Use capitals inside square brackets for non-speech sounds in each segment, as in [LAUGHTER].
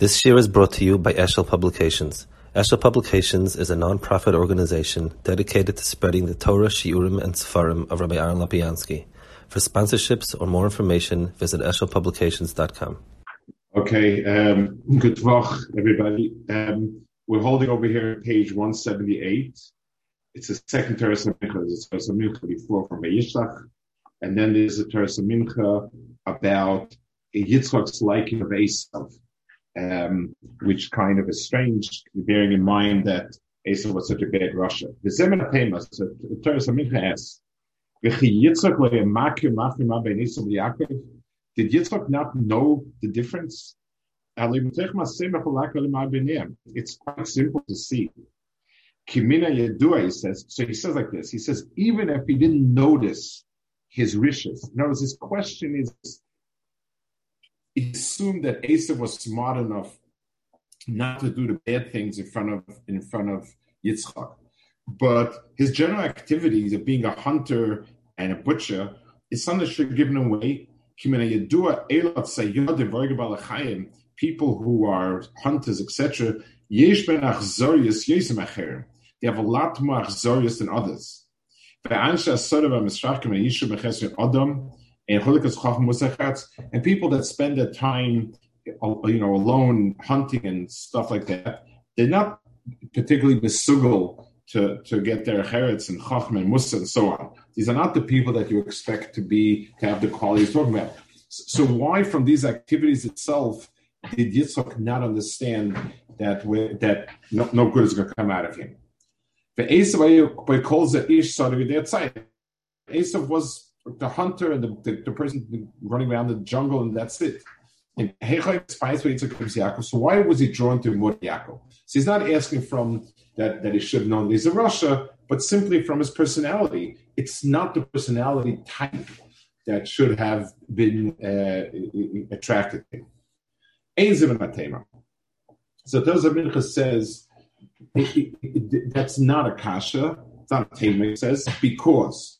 This year is brought to you by Eshel Publications. Eshel Publications is a non-profit organization dedicated to spreading the Torah, Shiurim, and Sefarim of Rabbi Aaron Lapiansky. For sponsorships or more information, visit eshelpublications.com. Okay, um, good Vach, everybody. Um, we're holding over here page 178. It's a second Teres Mincha. It's a Mincha before from Vayishlach. And then there's a Teres Mincha about Yitzchak's liking of Esav um, which kind of is strange, bearing in mind that Esav was such a bad rasha. The Zeman Pema, the Torah Samincha asks, did Yitzchak not know the difference? It's quite simple to see. Kimina Yedua, he says. So he says like this. He says, even if he didn't notice his riches. Notice his question is, he assumed that Esav was smart enough not to do the bad things in front of in front of Yitzchak. But his general activities of being a hunter and a butcher is something that should be given away. People who are hunters, etc., they have a lot more achzorius than others and and people that spend their time, you know, alone hunting and stuff like that, they're not particularly misugal to, to get their herets and chacham and musa and so on. These are not the people that you expect to be to have the qualities talking about. So why, from these activities itself, did Yitzchak not understand that that no, no good is going to come out of him? The Esav calls the ish Esav was the hunter and the, the, the, person running around the jungle, and that's it. And so why was he drawn to Mud Yaakov? So he's not asking from that, that he should have known he's a rasha, but simply from his personality. It's not the personality type that should have been uh, attracted to him. So Tozer Mincha says it, it, it, that's not a kasha, it's not a tema, it says because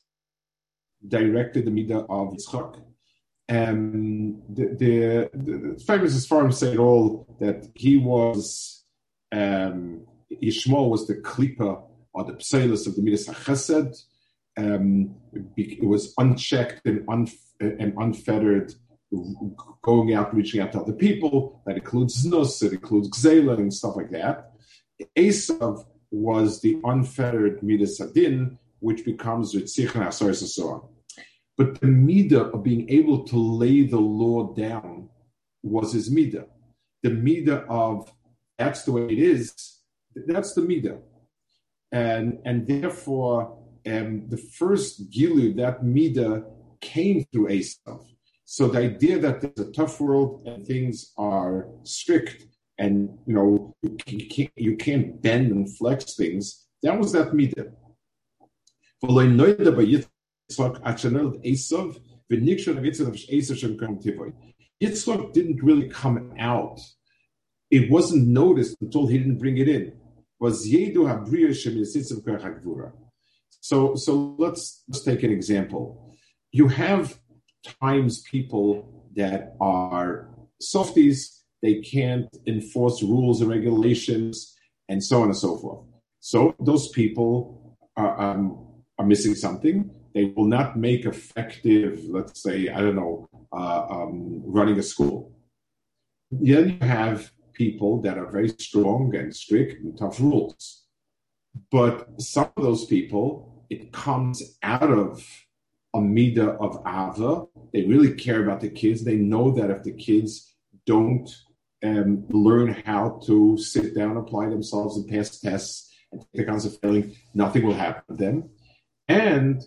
directed the midah of Yitzchak. And the, the, the famous farm say it all that he was um, was the klipa or the psalus of the midas chesed. Um, it was unchecked and, and unfettered, going out, reaching out to other people. That includes znus, it includes gzela and stuff like that. Esav was the unfettered midas adin, which becomes Ritzich and and so on. But the midah of being able to lay the law down was his midah. The midah of that's the way it is, that's the midah. And, and therefore, um, the first gilu, that midah, came through Esav. So the idea that there's a tough world and things are strict and you know you can't, you can't bend and flex things, that was that midah. Yitzchak didn't really come out. It wasn't noticed until he didn't bring it in. So, so let's, let's take an example. You have times people that are softies, they can't enforce rules and regulations, and so on and so forth. So those people are, um, are missing something. They will not make effective, let's say, I don't know, uh, um, running a school. Then you have people that are very strong and strict and tough rules. But some of those people, it comes out of a midah of ava. They really care about the kids. They know that if the kids don't um, learn how to sit down, apply themselves, and pass tests and take the concept of failing, nothing will happen to them. And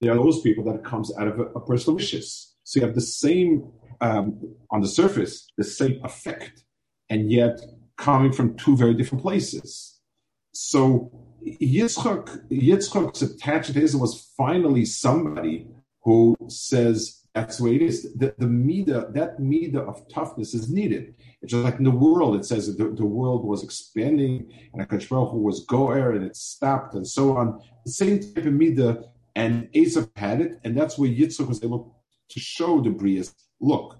there are those people that comes out of a, a personal wishes. So you have the same um, on the surface the same effect, and yet coming from two very different places. So Yitzchak, Yitzchak's attached to Israel was finally somebody who says that's the way it is. The, the mida, that mida of toughness is needed. It's just like in the world, it says the, the, world was expanding and Akash Baruch Hu was goer and it stopped and so on. The same type of mida, and Esav had it, and that's where Yitzhak was able to show the Brias, look.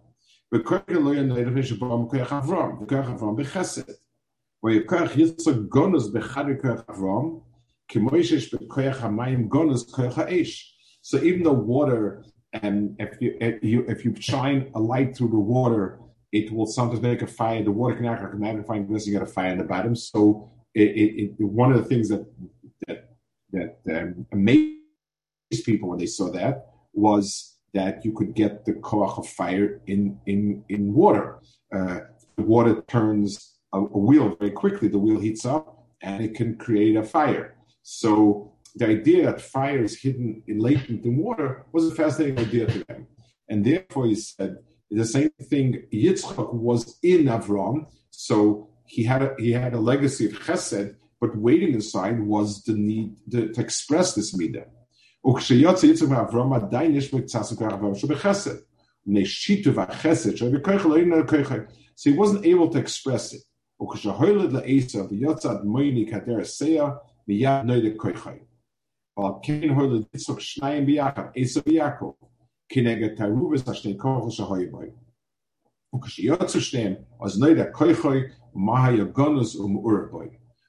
So even the water and if you, if you if you shine a light through the water, it will sometimes make a fire. The water can act like a magnifying glass. You get a fire in the bottom. So it, it, it, one of the things that that that um, amazed people when they saw that was that you could get the koach of fire in in in water. Uh, the water turns a, a wheel very quickly. The wheel heats up and it can create a fire. So the idea that fire is hidden in latent in water was a fascinating idea to them. And therefore he said the same thing Yitzchak was in Avram. So he had a, he had a legacy of chesed, but waiting inside was the need to, to express this midah. So he wasn't able to express it כנגד תערובס השני כוחו שהוי בוי. וכשיוצאו שניהם, אז נויד הכויכי ומה היה גונוס ומאור בוי.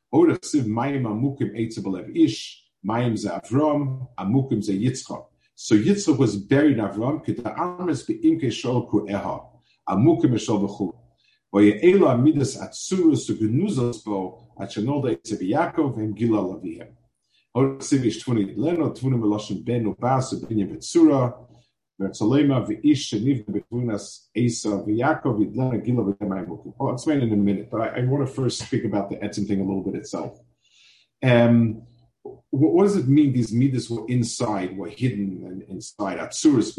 עוד הכסיב מים עמוקים עצב בלב איש, מים זה אברום, עמוקים זה יצחק. So Yitzchak was buried in Avram, because the arms be imke shol ku eha, amukim shol b'chul. ויעלו המידס עצורס וגנוזוס בו, עד שנולדה אצל יעקב והם גילה לאביהם. 20 Ben Vertzalema, Vish, Asa, Vyakov, Gila, I'll explain in a minute, but I, I, want to first speak about the Etzim thing a little bit itself. Um, what, what, does it mean these midas were inside, were hidden and inside? Atsuris,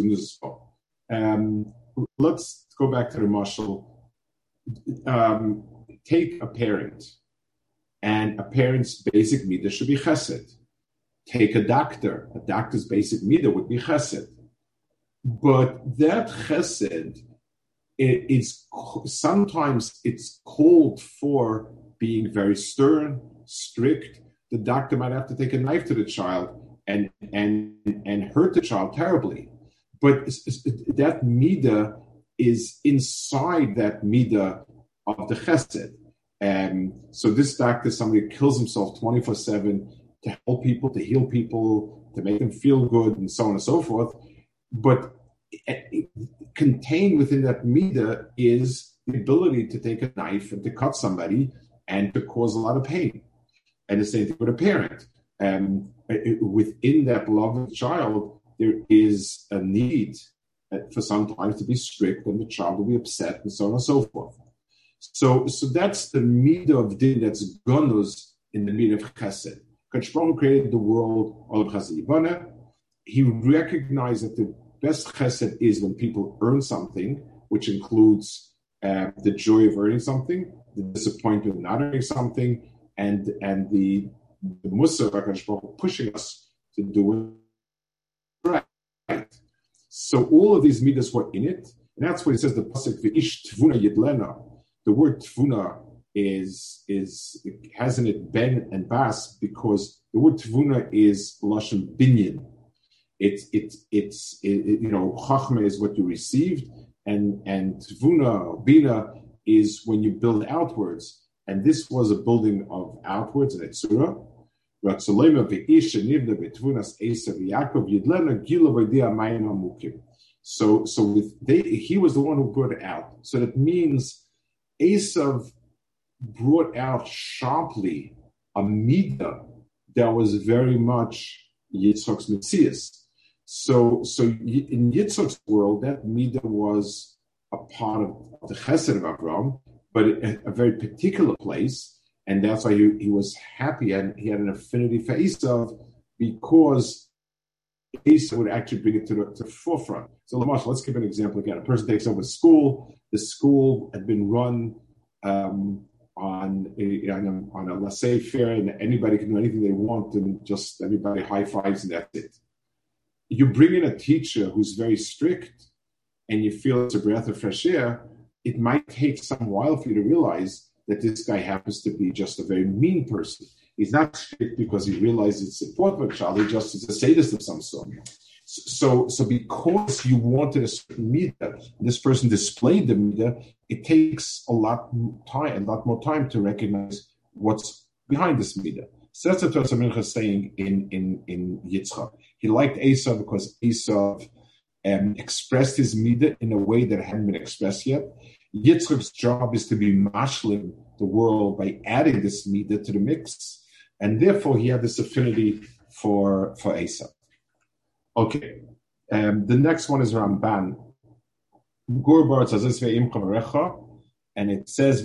um, Let's go back to the marshal. Um, take a parent, and a parent's basic midah should be chesed Take a doctor, a doctor's basic midah would be chesed. But that chesed is sometimes it's called for being very stern, strict. The doctor might have to take a knife to the child and and and hurt the child terribly. But that midah is inside that midah of the chesed. And so this doctor, somebody kills himself 24 7 to help people, to heal people, to make them feel good, and so on and so forth. But contained within that midah is the ability to take a knife and to cut somebody and to cause a lot of pain. And the same thing with a parent. Um, within that love beloved child, there is a need for sometimes to be strict and the child will be upset and so on and so forth. So, so that's the meat of din that's gonus in the meat of chesed. Kachbaruch created the world He recognized that the best chesed is when people earn something, which includes uh, the joy of earning something, the disappointment of not earning something, and and the the musa of pushing us to do it right. So all of these midas were in it, and that's what he says the pasuk v'ish tvuna yidlena. The word tvuna is is hasn't it ben and bas because the word tvuna is lashon binyan. It's it's it's it, you know chachma is what you received, and and tvuna bina is when you build outwards. And this was a building of outwards and etzura. So, so with they, he was the one who brought it out. So that means Esav brought out sharply a midah that was very much Yitzchak's Messias. So, so in Yitzchak's world, that midah was a part of the Chesed of Abraham, but a, very particular place, and that's why he, he was happy and he had an affinity for Esav because Esav would actually bring it to the, to the forefront. So, let's give an example again. A person takes over school. The school had been run um, on a, on a, on a laissez-faire, and anybody can do anything they want, and just everybody high fives, and that's it. You bring in a teacher who's very strict, and you feel it's a breath of fresh air. It might take some while for you to realize that this guy happens to be just a very mean person. He's not strict because he realizes it's important for a child. He just is a sadist of some sort. So, so because you wanted a certain midah, this person displayed the midah, it takes a lot time, a lot more time to recognize what's behind this midah. So that's what is saying in in in Yitzchak. He liked Esau because Esau um, expressed his midah in a way that hadn't been expressed yet. Yitzchak's job is to be mashlim the world by adding this midah to the mix, and therefore he had this affinity for for Esau. Okay. Um, the next one is Ramban. And it says,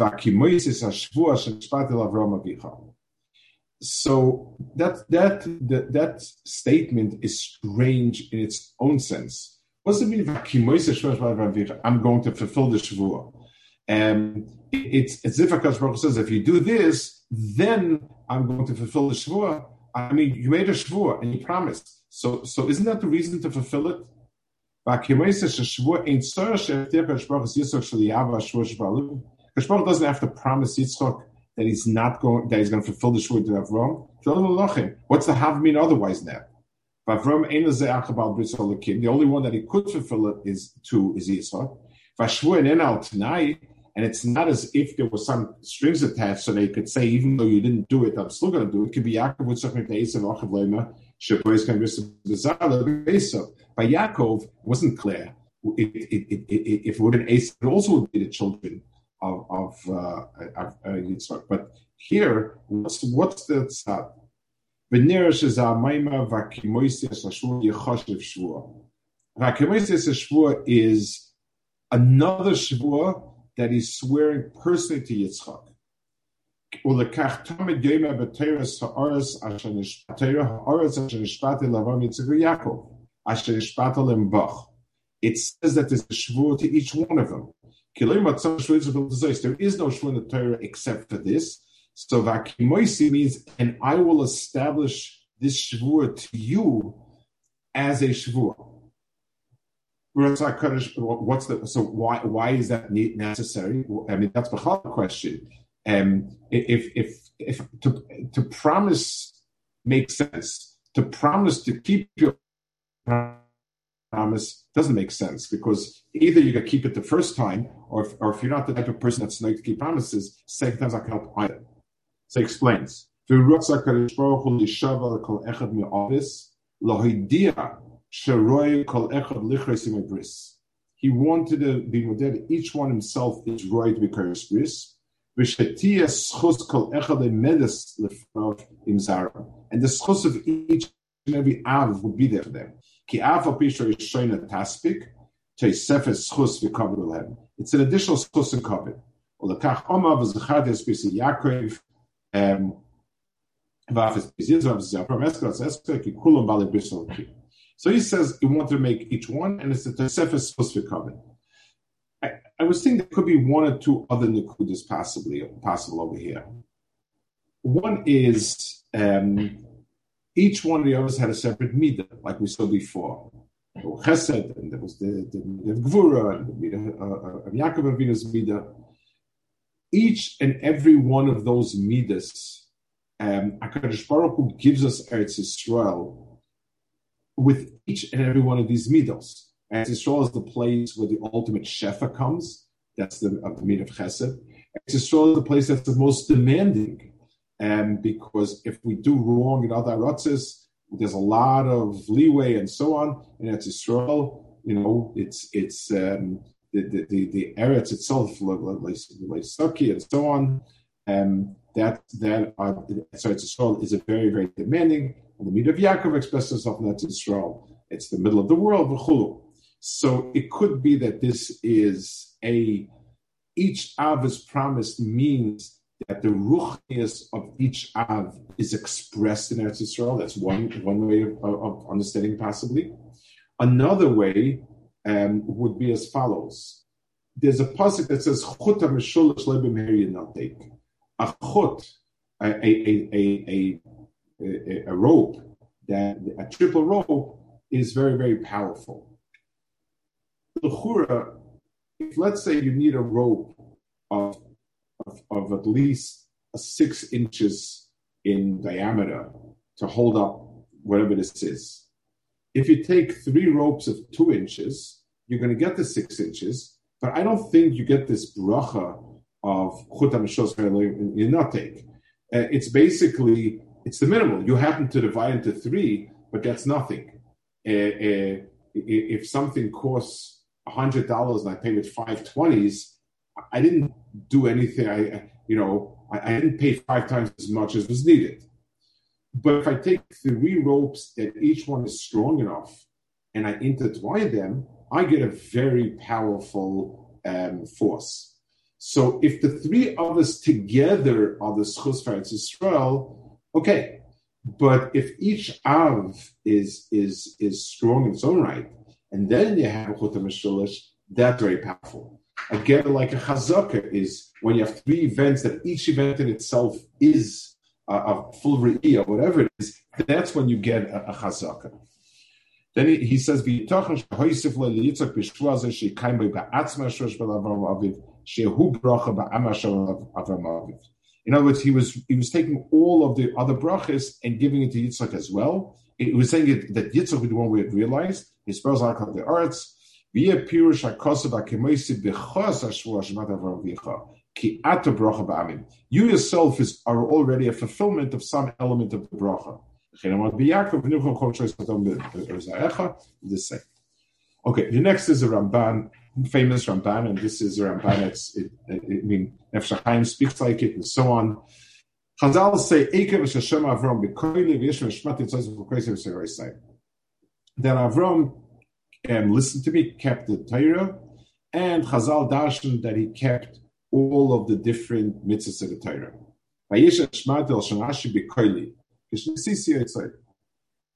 so that that that, that statement is strange in its own sense. What's it mean? I'm going to fulfill the shvua. Um, it's as if Akash Baruch says, if you do this, then I'm going to fulfill the shvua. I mean, you made a shvua and you promised. So, so isn't that the reason to fulfill it? Kashbaruch doesn't have to promise Yitzchak that he's not going, that he's going to fulfill the shvur to Avram. What's the have havmin otherwise now? The only one that he could fulfill it is to is Yitzchak. And it's not as if there was some strings attached, so they could say, even though you didn't do it, I'm still going to do it. Could be Yaakov to Esav Achav Lema, be Esav. By Yaakov, wasn't clear. It, it, it, if it would been Esav, it also would be the children of, of, uh, of uh, Yitzchak. But here, what's, what's the tzad? V'nirish is a maima v'akimoisias l'shvur yechoshev shvur. V'akimoisias shvur is another shvur that he's swearing personally to Yitzchak. It says that there's a shvur to each one of them. There is no shvur in the Torah except for this. So vakimoisi means, and I will establish this shvur to you as a shvur. What's the so why why is that necessary? I mean that's hard question. Um, if if if to to promise makes sense, to promise to keep your promise doesn't make sense because either you to keep it the first time, or if, or if you're not the type of person that's like to keep promises, second times I can help either. So he explains. He wanted to be modern. Each one himself is roy to be karis bris. Which medis lef im Zara. And the schus of each and every av would be there for them. Ki av apisha is shoyna taspik, to sefes schus v'kavod lehem. It's an additional schus and kavod. Olakach omav v'zachad espisi Yaakov, um, v'afes bizir, v'afes zapram eskot, eskot, ki kulam bali brisol ki. So he says he wanted to make each one, and it's a Tosefes Fusfikavin. I, I was thinking there could be one or two other Nakudas possibly possible over here. One is um, each one of the others had a separate midah, like we saw before. Chesed, and there was the, the Gvura, and the midah uh, uh, of Yaakov Avinu's midah. Each and every one of those midas, um, HaKadosh Baruch Hu gives us Eretz Yisrael with each and every one of these middles. As Yisrael is the place where the ultimate shefa comes. That's the of the of Chesed. Yisrael is the place that's the most demanding, and because if we do wrong in other arotzes, there's a lot of leeway and so on. And it's Yisrael, you know, it's it's um, the, the the the Eretz itself, like Suki and so on. Um, that that uh, so Yisrael is a very very demanding and the meat of Yaakov expresses itself in that Israel. It's the middle of the world, v'chulu. So it could be that this is a each av is promised means that the ruchnius of each Av is expressed in Eretz Yisrael. That's one, one way of, of understanding possibly. Another way um, would be as follows. There's a pasuk that says, Chut ha-meshulish lebim A chut, a, a, a, a, a rope, that a triple rope is very, very powerful. L'chura, if let's say you need a rope of, of, of at least six inches in diameter to hold up whatever this is, if you take three ropes of two inches, you're going to get the six inches, but I don't think you get this bracha of chutam you're not take. Uh, it's basically it's the minimal. You happen to divide into three, but that's nothing. Uh, uh, if something costs hundred dollars and I pay with five twenties, I didn't do anything. I, you know, I, I, didn't pay five times as much as was needed. But if I take three ropes that each one is strong enough and I intertwine them, I get a very powerful um, force. So if the three us together are the schus Israel, okay. But if each av is is is strong in its own right, and then you have a chutam that's very powerful. Again, like a chazaka is when you have three events that each event in itself is uh, a, a full re'iyah, whatever it is, that's when you get a, a chazaka. Then he, says, In other words, he was he was taking all of the other brachas and giving it to Yitzchak as well. It was saying it, that Yitzchak was the one we had realized. His spells called the arts. You yourself is, are already a fulfillment of some element of the bracha. The same. Okay, the next is a Ramban, famous Ramban, and this is Ramban It's, it, it, I mean, Nefesh speaks like it and so on. Chazal say, Ekev Hashem Avram b'koili v'yesh v'shmat yitzayz v'koisi v'seroisai. That Avram um, listened to me, kept the Torah, and Chazal darshan that he kept all of the different mitzvahs of the Torah. Vayesh Shmat el Shanashi b'koili. Kishisisi yitzay.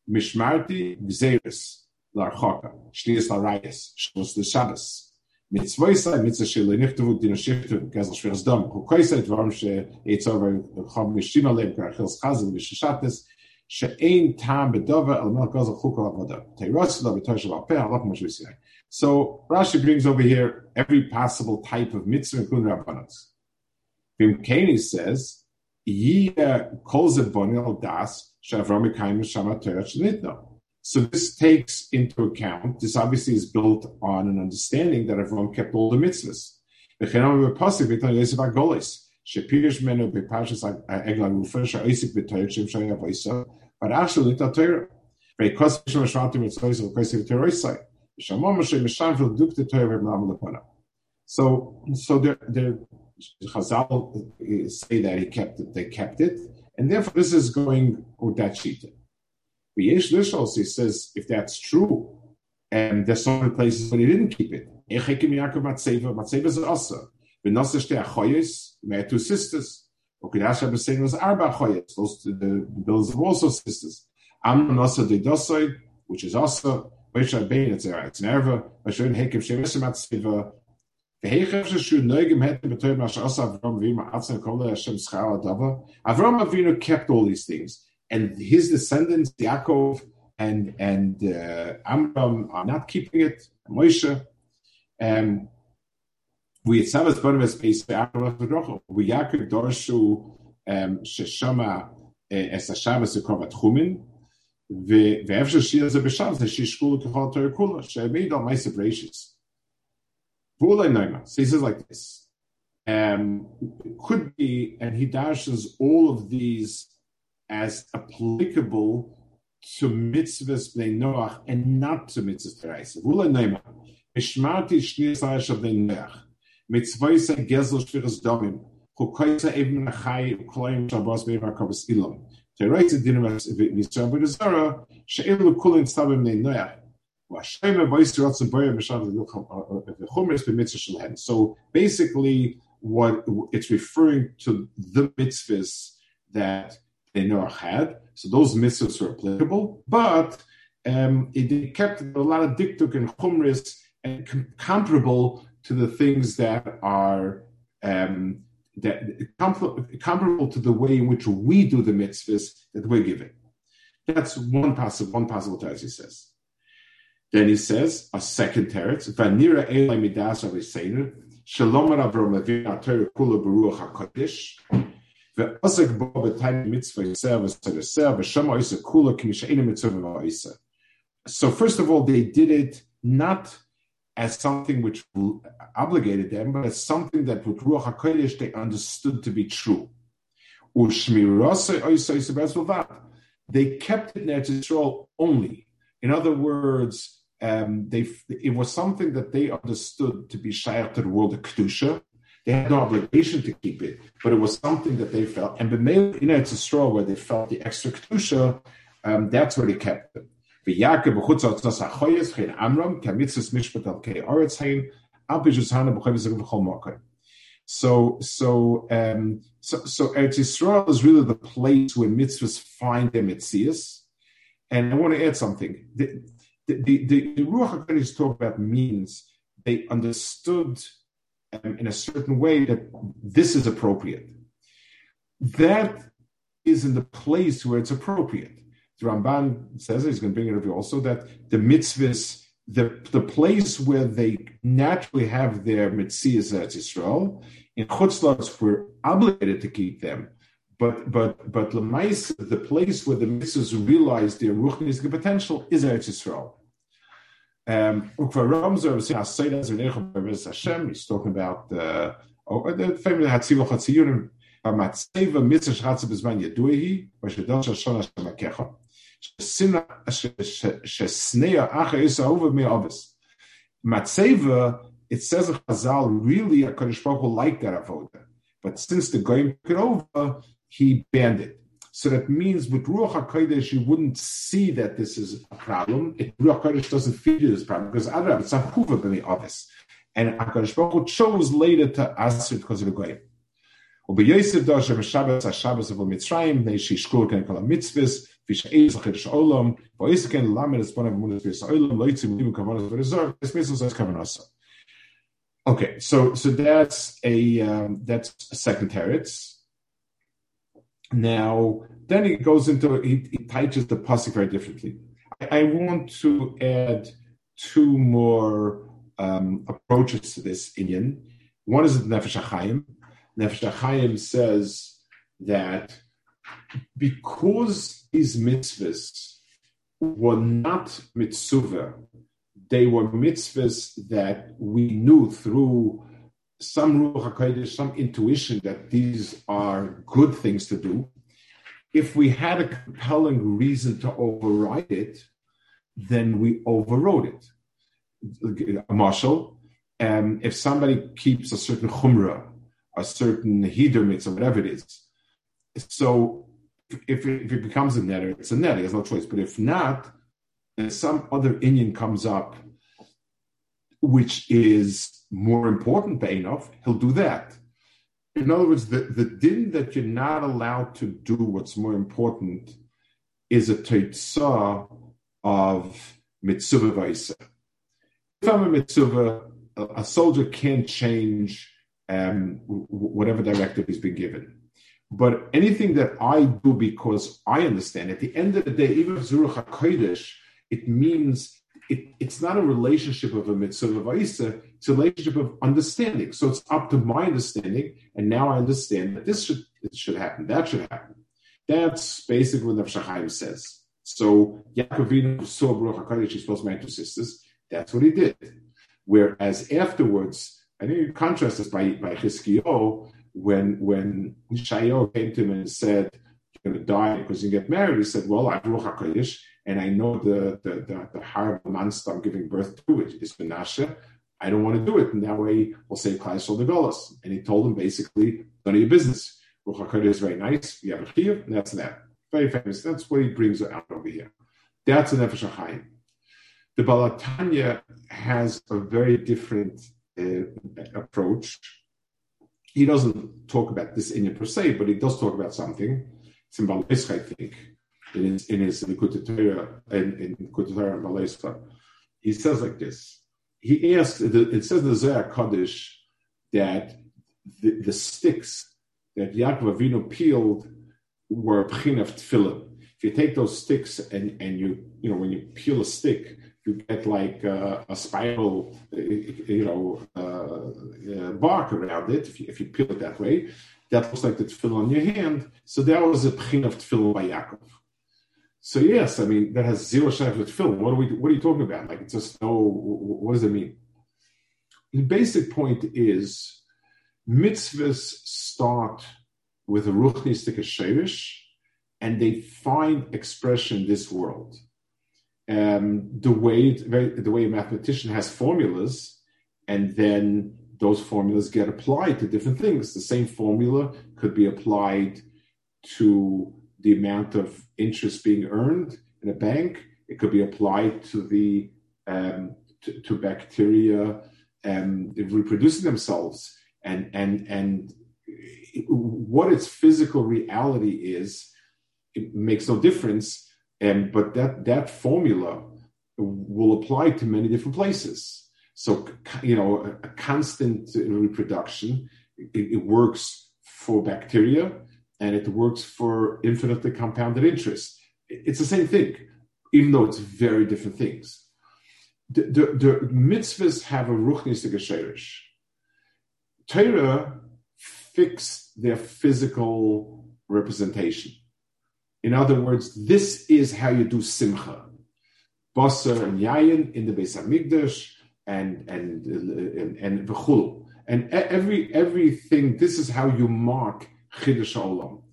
Mishmarti gzeres larchoka. Shniyas larayas. Shlos the mitzvoisa, mitzvah sheli niftavu din shiftavu gazel shviras dom. Hukoisa dvarim she etzover chom mishina leim kar chils chazim vishishatis she'ein tam bedova el mel gazel chukol avoda. Teiros lo betosh lo apeh alok mashvisiyai. So Rashi brings over here every possible type of mitzvah, including rabbanos. Bimkeni says, Yiyah kol zebonil das shavram ikayim shamatayat shenitno. So this takes into account, this obviously is built on an understanding that everyone kept all the mitzvahs. So, so the, the Chazal uh, say that he kept it, they kept it, and therefore this is going with that sheet. Yesh Lishos, he says, if that's true, and there's so many places where he didn't keep it. Echekim Yaakov Matseva, Matseva is also. Achoyes, may two sisters. Okedash Abba saying was arba achoyes, those the bills of also sisters. Am nosa de dosoid, which is also, Vesha Bein, it's a, it's an erva, Hekim Shevesim Matseva, Avram Avinu kept all these things and his descendants, Yaakov and and uh, Amram, are not keeping it. Moshe, um, we Savas Barnabas based we Yaakov Dorshu um, Sheshama Es Hashavas Ekovat Chumin. ואיפה ששיר זה בשם זה שישקול ככל תורה כולה, שהעמיד על מייסה בראשיס. ואולי נאמר, so he says like this, um, could be, and he dashes all of these as applicable to mitzvahs bnei Noach and not to mitzvahs teraisa. Vula shnias ha'esh of bnei Noach, gezel domim, shabbos be'imar kavas ilam. Teraisa dinim v'yisrael b'gazara, she'ilu kulin stabim bnei Noach. Uh, uh, uh, so basically, what it's referring to the mitzvahs that they Noah had. So those mitzvahs were applicable, but um, it, kept a lot of diktuk and chumris and com- comparable to the things that are um, that comparable to the way in which we do the mitzvahs that we're giving. That's one possible one possible teretz he says. Then he says a second teretz, Vanira Elai Midas Aviseinu, Shalom Avram Avinu Torah Kula Baruch HaKadosh, Ve'asek bo b'tayim mitzvah yiser v'ser yiser v'shem ha'isa kula k'mish'ein mitzvah v'ha'isa. So first of all, they did it not as something which obligated them, but as something that with Ruach HaKodesh they understood to be true. They kept it in only. In other words, um, they, it was something that they understood to be shaykh to the world of Kedusha, they had no obligation to keep it, but it was something that they felt. And the you know, it's a straw where they felt the extra Kedusha, um, that's where they kept them. So, so, um, so, so Eretz Yisrael is really the place where mitzvahs find their mitzvahs. And I want to add something. The, the, the, the Ruach talk about means they understood in a certain way that this is appropriate. That is in the place where it's appropriate the Ramban says, he's going to bring it over also, that the mitzvahs, the, the place where they naturally have their mitzvahs at Israel, in Chutzlars we're obligated to keep them. But but but Lemais, the place where the mitzvahs realize their ruchnistic potential is Eretz Yisrael. Um, he's talking about uh, oh, the famous Hatziva Chatziyunim, Matzeva mitzvah Shatzav Bezman Yaduihi, Vashadosh Shona Shemakecha. Matseva, it says in Chazal, really a Baruch Hu liked that avoda, but since the Goyim took over, he banned it. So that means with Ruach HaKodesh, you wouldn't see that this is a problem. It, Ruach HaKodesh doesn't feed you this problem because Arab, it's a Huva in the office. And HaKadosh Baruch Hu chose later to ask it because of the Goyim. Und Yosef da shem Shabbos, a of Mitzrayim, nei shkur ken mitzvahs, is ken lamed es bonav munas bis olam, leitz kavanas es mitzvahs es. Okay, so so that's a um, that's a second teretz. Now, then he goes into he, he touches the pasuk very differently. I, I, want to add two more um, approaches to this inyan. One is the Nefesh HaChaim. Nefesh HaChaim says that because these mitzvahs were not mitzvah, they were mitzvahs that we knew through some ruach hakodesh, some intuition that these are good things to do. If we had a compelling reason to override it, then we overrode it. A marshal, um, if somebody keeps a certain chumrah, a certain hiddur mitzvah, whatever it is, so if it, if it becomes a netter, it's a netter. He has no choice. But if not, some other inyan comes up, which is more important, enough, he'll do that. In other words, the, the din that you're not allowed to do what's more important is a teitzah of mitzvah vaisa. If I'm a mitzvah, a soldier can't change um, whatever directive he's been given. But anything that I do because I understand, at the end of the day, even Zuruch HaKodesh, it means it, it's not a relationship of a mitzvah va'isa, it's a relationship of understanding. So it's up to my understanding, and now I understand that this should should happen, that should happen. That's basically what Nefesh says. So Yaakovina saw Baruch HaKodesh, he's supposed to marry two sisters. That's what he did. Whereas afterwards, I think you contrast this by, by Chizkiyo, when when Shayo came to him and said, "You're going to die because you get married," he said, "Well, I'm Ruach Hakodesh, and I know the the the, the horrible monster I'm giving birth to it is. I don't want to do it, and that way we'll save the Golas." And he told him basically, "None of your business. Ruach Hakodesh is very nice. You have a chiyuv, and that's that. Very famous. That's what he brings out over here. That's an Nefesh HaChaim. The Baal HaTanya has a very different uh, approach he doesn't talk about this in per se, but he does talk about something. It's in Baleska, I think, in his in his Likutei in, in Likutei and Baleska. He says like this. He asks. It says in the Zohar Kaddish that the, the sticks that Yaakov Avinu peeled were pchin of tefillin. If you take those sticks and and you you know when you peel a stick, you get like uh, a spiral, you know, uh, uh, bark around it. If you, if you peel it that way, that looks like the tefillin on your hand. So that was a pchin of tefillin by Yaakov. So yes, I mean that has zero shayach with film. What are we? What are you talking about? Like it's just no. What does it mean? The basic point is mitzvahs start with a ruchnistic sherish, and they find expression in this world um, the way the way a mathematician has formulas, and then those formulas get applied to different things. The same formula could be applied to the amount of interest being earned in a bank. It could be applied to the um, to, to, bacteria um, reproducing themselves, and and and what its physical reality is, it makes no difference and but that that formula will apply to many different places. So you know, a, a constant reproduction it, it, works for bacteria, and it works for infinitely compounded interest. It's the same thing, even though it's very different things. The, the, the mitzvahs have a ruchnistic sherish. Torah fixed their physical representation. In other words, this is how you do simcha. Basar and yayin in the Beis Hamikdash and and and and v'chul. And every everything. This is how you mark chiddush olam.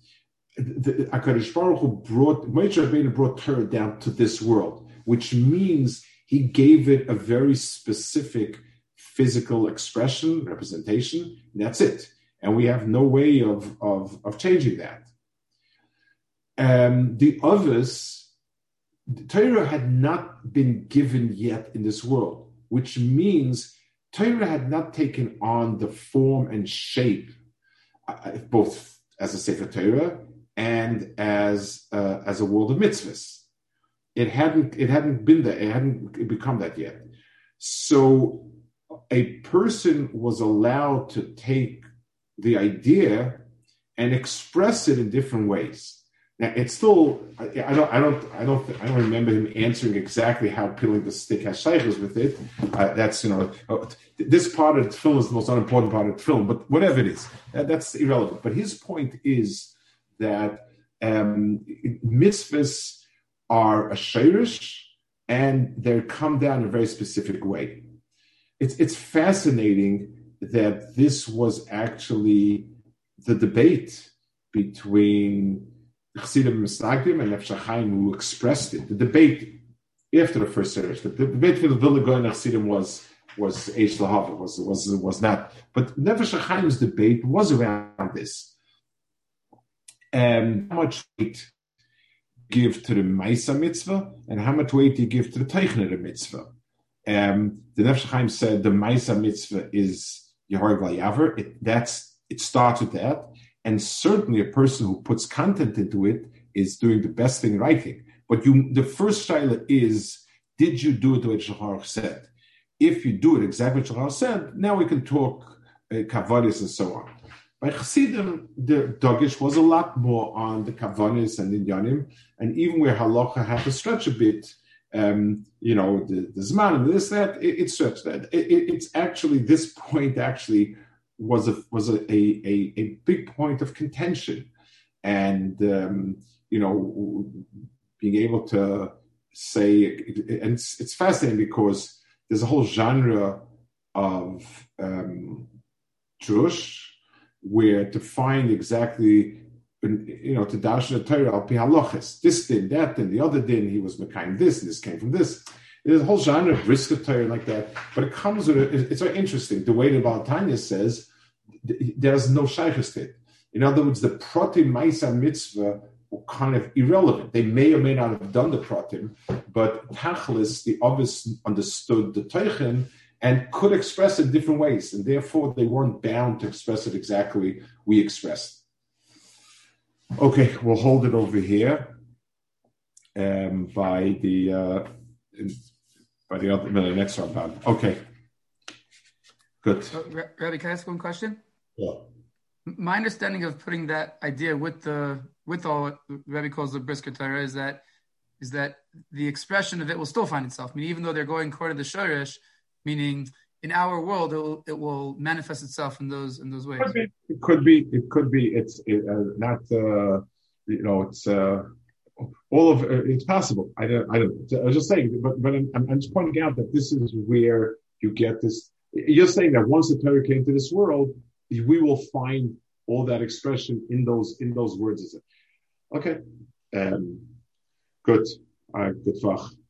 The Baruch Hu brought Moshe Rabbeinu brought Torah down to this world, which means he gave it a very specific physical expression, representation. that's it. And we have no way of of, of changing that um, the others, Torah had not been given yet in this world, which means Torah had not taken on the form and shape, both as a Sefer Torah and as uh, as a world of mitzvahs. It hadn't it hadn't been that it hadn't become that yet. So a person was allowed to take the idea and express it in different ways. It's still I, don't I don't I don't I don't remember him answering exactly how peeling the stick has shaykhs with it. Uh, that's you know uh, this part of the film is the most unimportant part of the film, but whatever it is, that, that's irrelevant. But his point is that um, mitzvahs are a shayrish and they come down in a very specific way. It's it's fascinating that this was actually the debate between Chassidim Misnagdim and Nefesh who expressed it. The debate after the first series, the debate between the Vilna and Chassidim was was Eish was was was not. But Nefesh debate was around this. Um, how much weight give to the Maisa mitzvah and how much weight do you give to the Teichner mitzvah? Um, the Nefesh said the Maisa mitzvah is Yehorav Yaver. It, that's it starts with that. And certainly a person who puts content into it is doing the best thing, right thing. But you, the first shaila is, did you do it the way Shachar said? If you do it exactly what Shachar said, now we can talk uh, kavanis and so on. By Chassidim, the Dogish was a lot more on the kavanis and Inyanim, and even where halacha had to stretch a bit, um, you know, the, the Zman and this, that, it, it stretched that. It, it, it's actually, this [LAUGHS] point actually was a was a, a, a, big point of contention, and um, you know being able to say and it's, it's, fascinating because there's a whole genre of um, Drush where to find exactly you know to dash the Torah al halachas this din that din the other din he was mekayim this this came from this there's a whole genre of risk of Torah like that, but it comes with a, it's very interesting. The way the Baal HaTanya says there's no shaykhs it. In other words, the pratim ma'isa mitzvah were kind of irrelevant. They may or may not have done the pratim, but tachlis, the obvious understood the teichen, and could express it different ways, and therefore they weren't bound to express it exactly we expressed. Okay, we'll hold it over here um, by the uh, by the other by the next Ramban. Okay, good. Rabbi, can I ask one question? Yeah. My understanding of putting that idea with the with all what Rabbi calls the brisker Torah is that is that the expression of it will still find itself. I mean, even though they're going according to the Shorish, meaning in our world it will, it will manifest itself in those in those ways. It could be. It could be. It's it, uh, not. Uh, you know, it's uh, all of uh, it's possible. I don't. I don't. I was just saying, but but I'm, I'm just pointing out that this is where you get this. You're saying that once the Torah came to this world, we will find all that expression in those in those words. Is it Okay. Um, good. All right. Good.